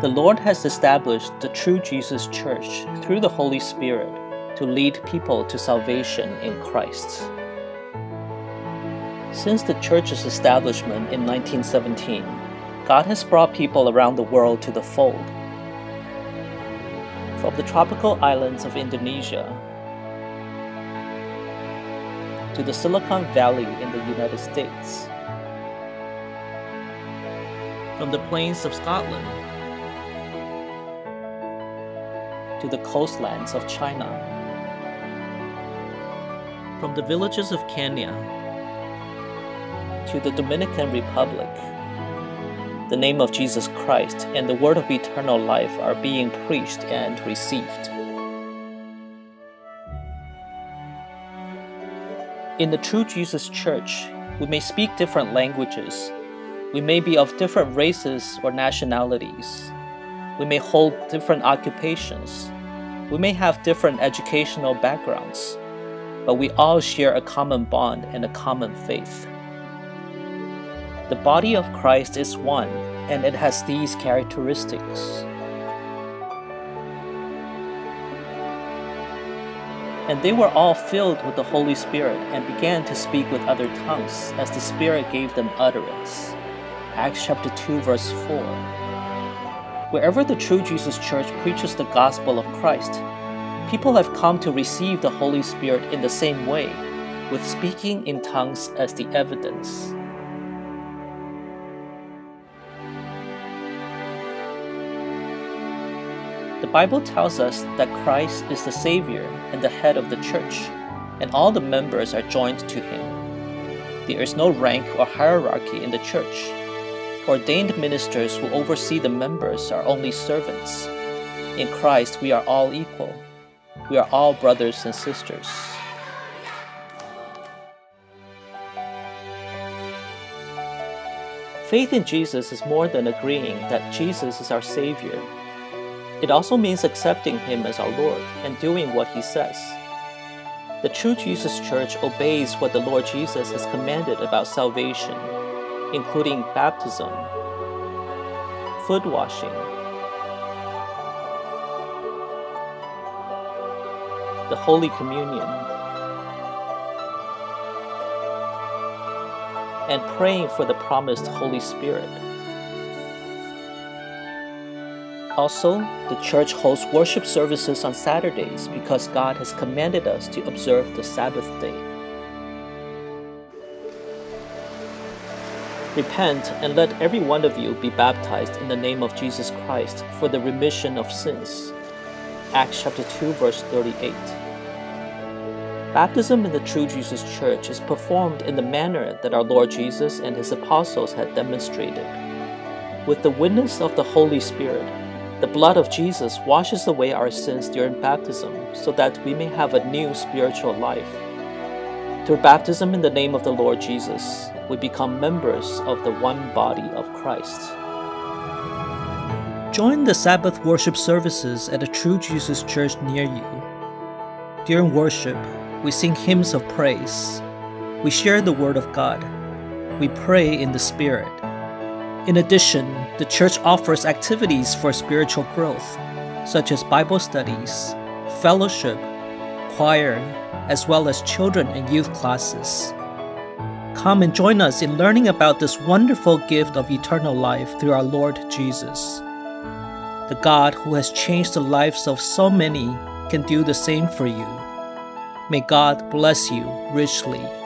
The Lord has established the true Jesus Church through the Holy Spirit to lead people to salvation in Christ. Since the church's establishment in 1917, God has brought people around the world to the fold. From the tropical islands of Indonesia to the Silicon Valley in the United States, from the plains of Scotland to the coastlands of China, from the villages of Kenya to the Dominican Republic. The name of Jesus Christ and the word of eternal life are being preached and received. In the true Jesus Church, we may speak different languages. We may be of different races or nationalities. We may hold different occupations. We may have different educational backgrounds. But we all share a common bond and a common faith. The body of Christ is one, and it has these characteristics. And they were all filled with the Holy Spirit and began to speak with other tongues as the Spirit gave them utterance. Acts chapter 2 verse 4. Wherever the true Jesus Church preaches the gospel of Christ, people have come to receive the Holy Spirit in the same way, with speaking in tongues as the evidence. The Bible tells us that Christ is the Savior and the head of the church, and all the members are joined to Him. There is no rank or hierarchy in the church. Ordained ministers who oversee the members are only servants. In Christ, we are all equal. We are all brothers and sisters. Faith in Jesus is more than agreeing that Jesus is our Savior. It also means accepting Him as our Lord and doing what He says. The true Jesus Church obeys what the Lord Jesus has commanded about salvation, including baptism, foot washing, the Holy Communion, and praying for the promised Holy Spirit. Also, the church holds worship services on Saturdays because God has commanded us to observe the Sabbath day. Repent and let every one of you be baptized in the name of Jesus Christ for the remission of sins. Acts chapter 2 verse 38. Baptism in the true Jesus Church is performed in the manner that our Lord Jesus and his apostles had demonstrated. With the witness of the Holy Spirit, the blood of Jesus washes away our sins during baptism so that we may have a new spiritual life. Through baptism in the name of the Lord Jesus, we become members of the one body of Christ. Join the Sabbath worship services at a True Jesus Church near you. During worship, we sing hymns of praise. We share the Word of God. We pray in the Spirit. In addition, the church offers activities for spiritual growth, such as Bible studies, fellowship, choir, as well as children and youth classes. Come and join us in learning about this wonderful gift of eternal life through our Lord Jesus. The God who has changed the lives of so many can do the same for you. May God bless you richly.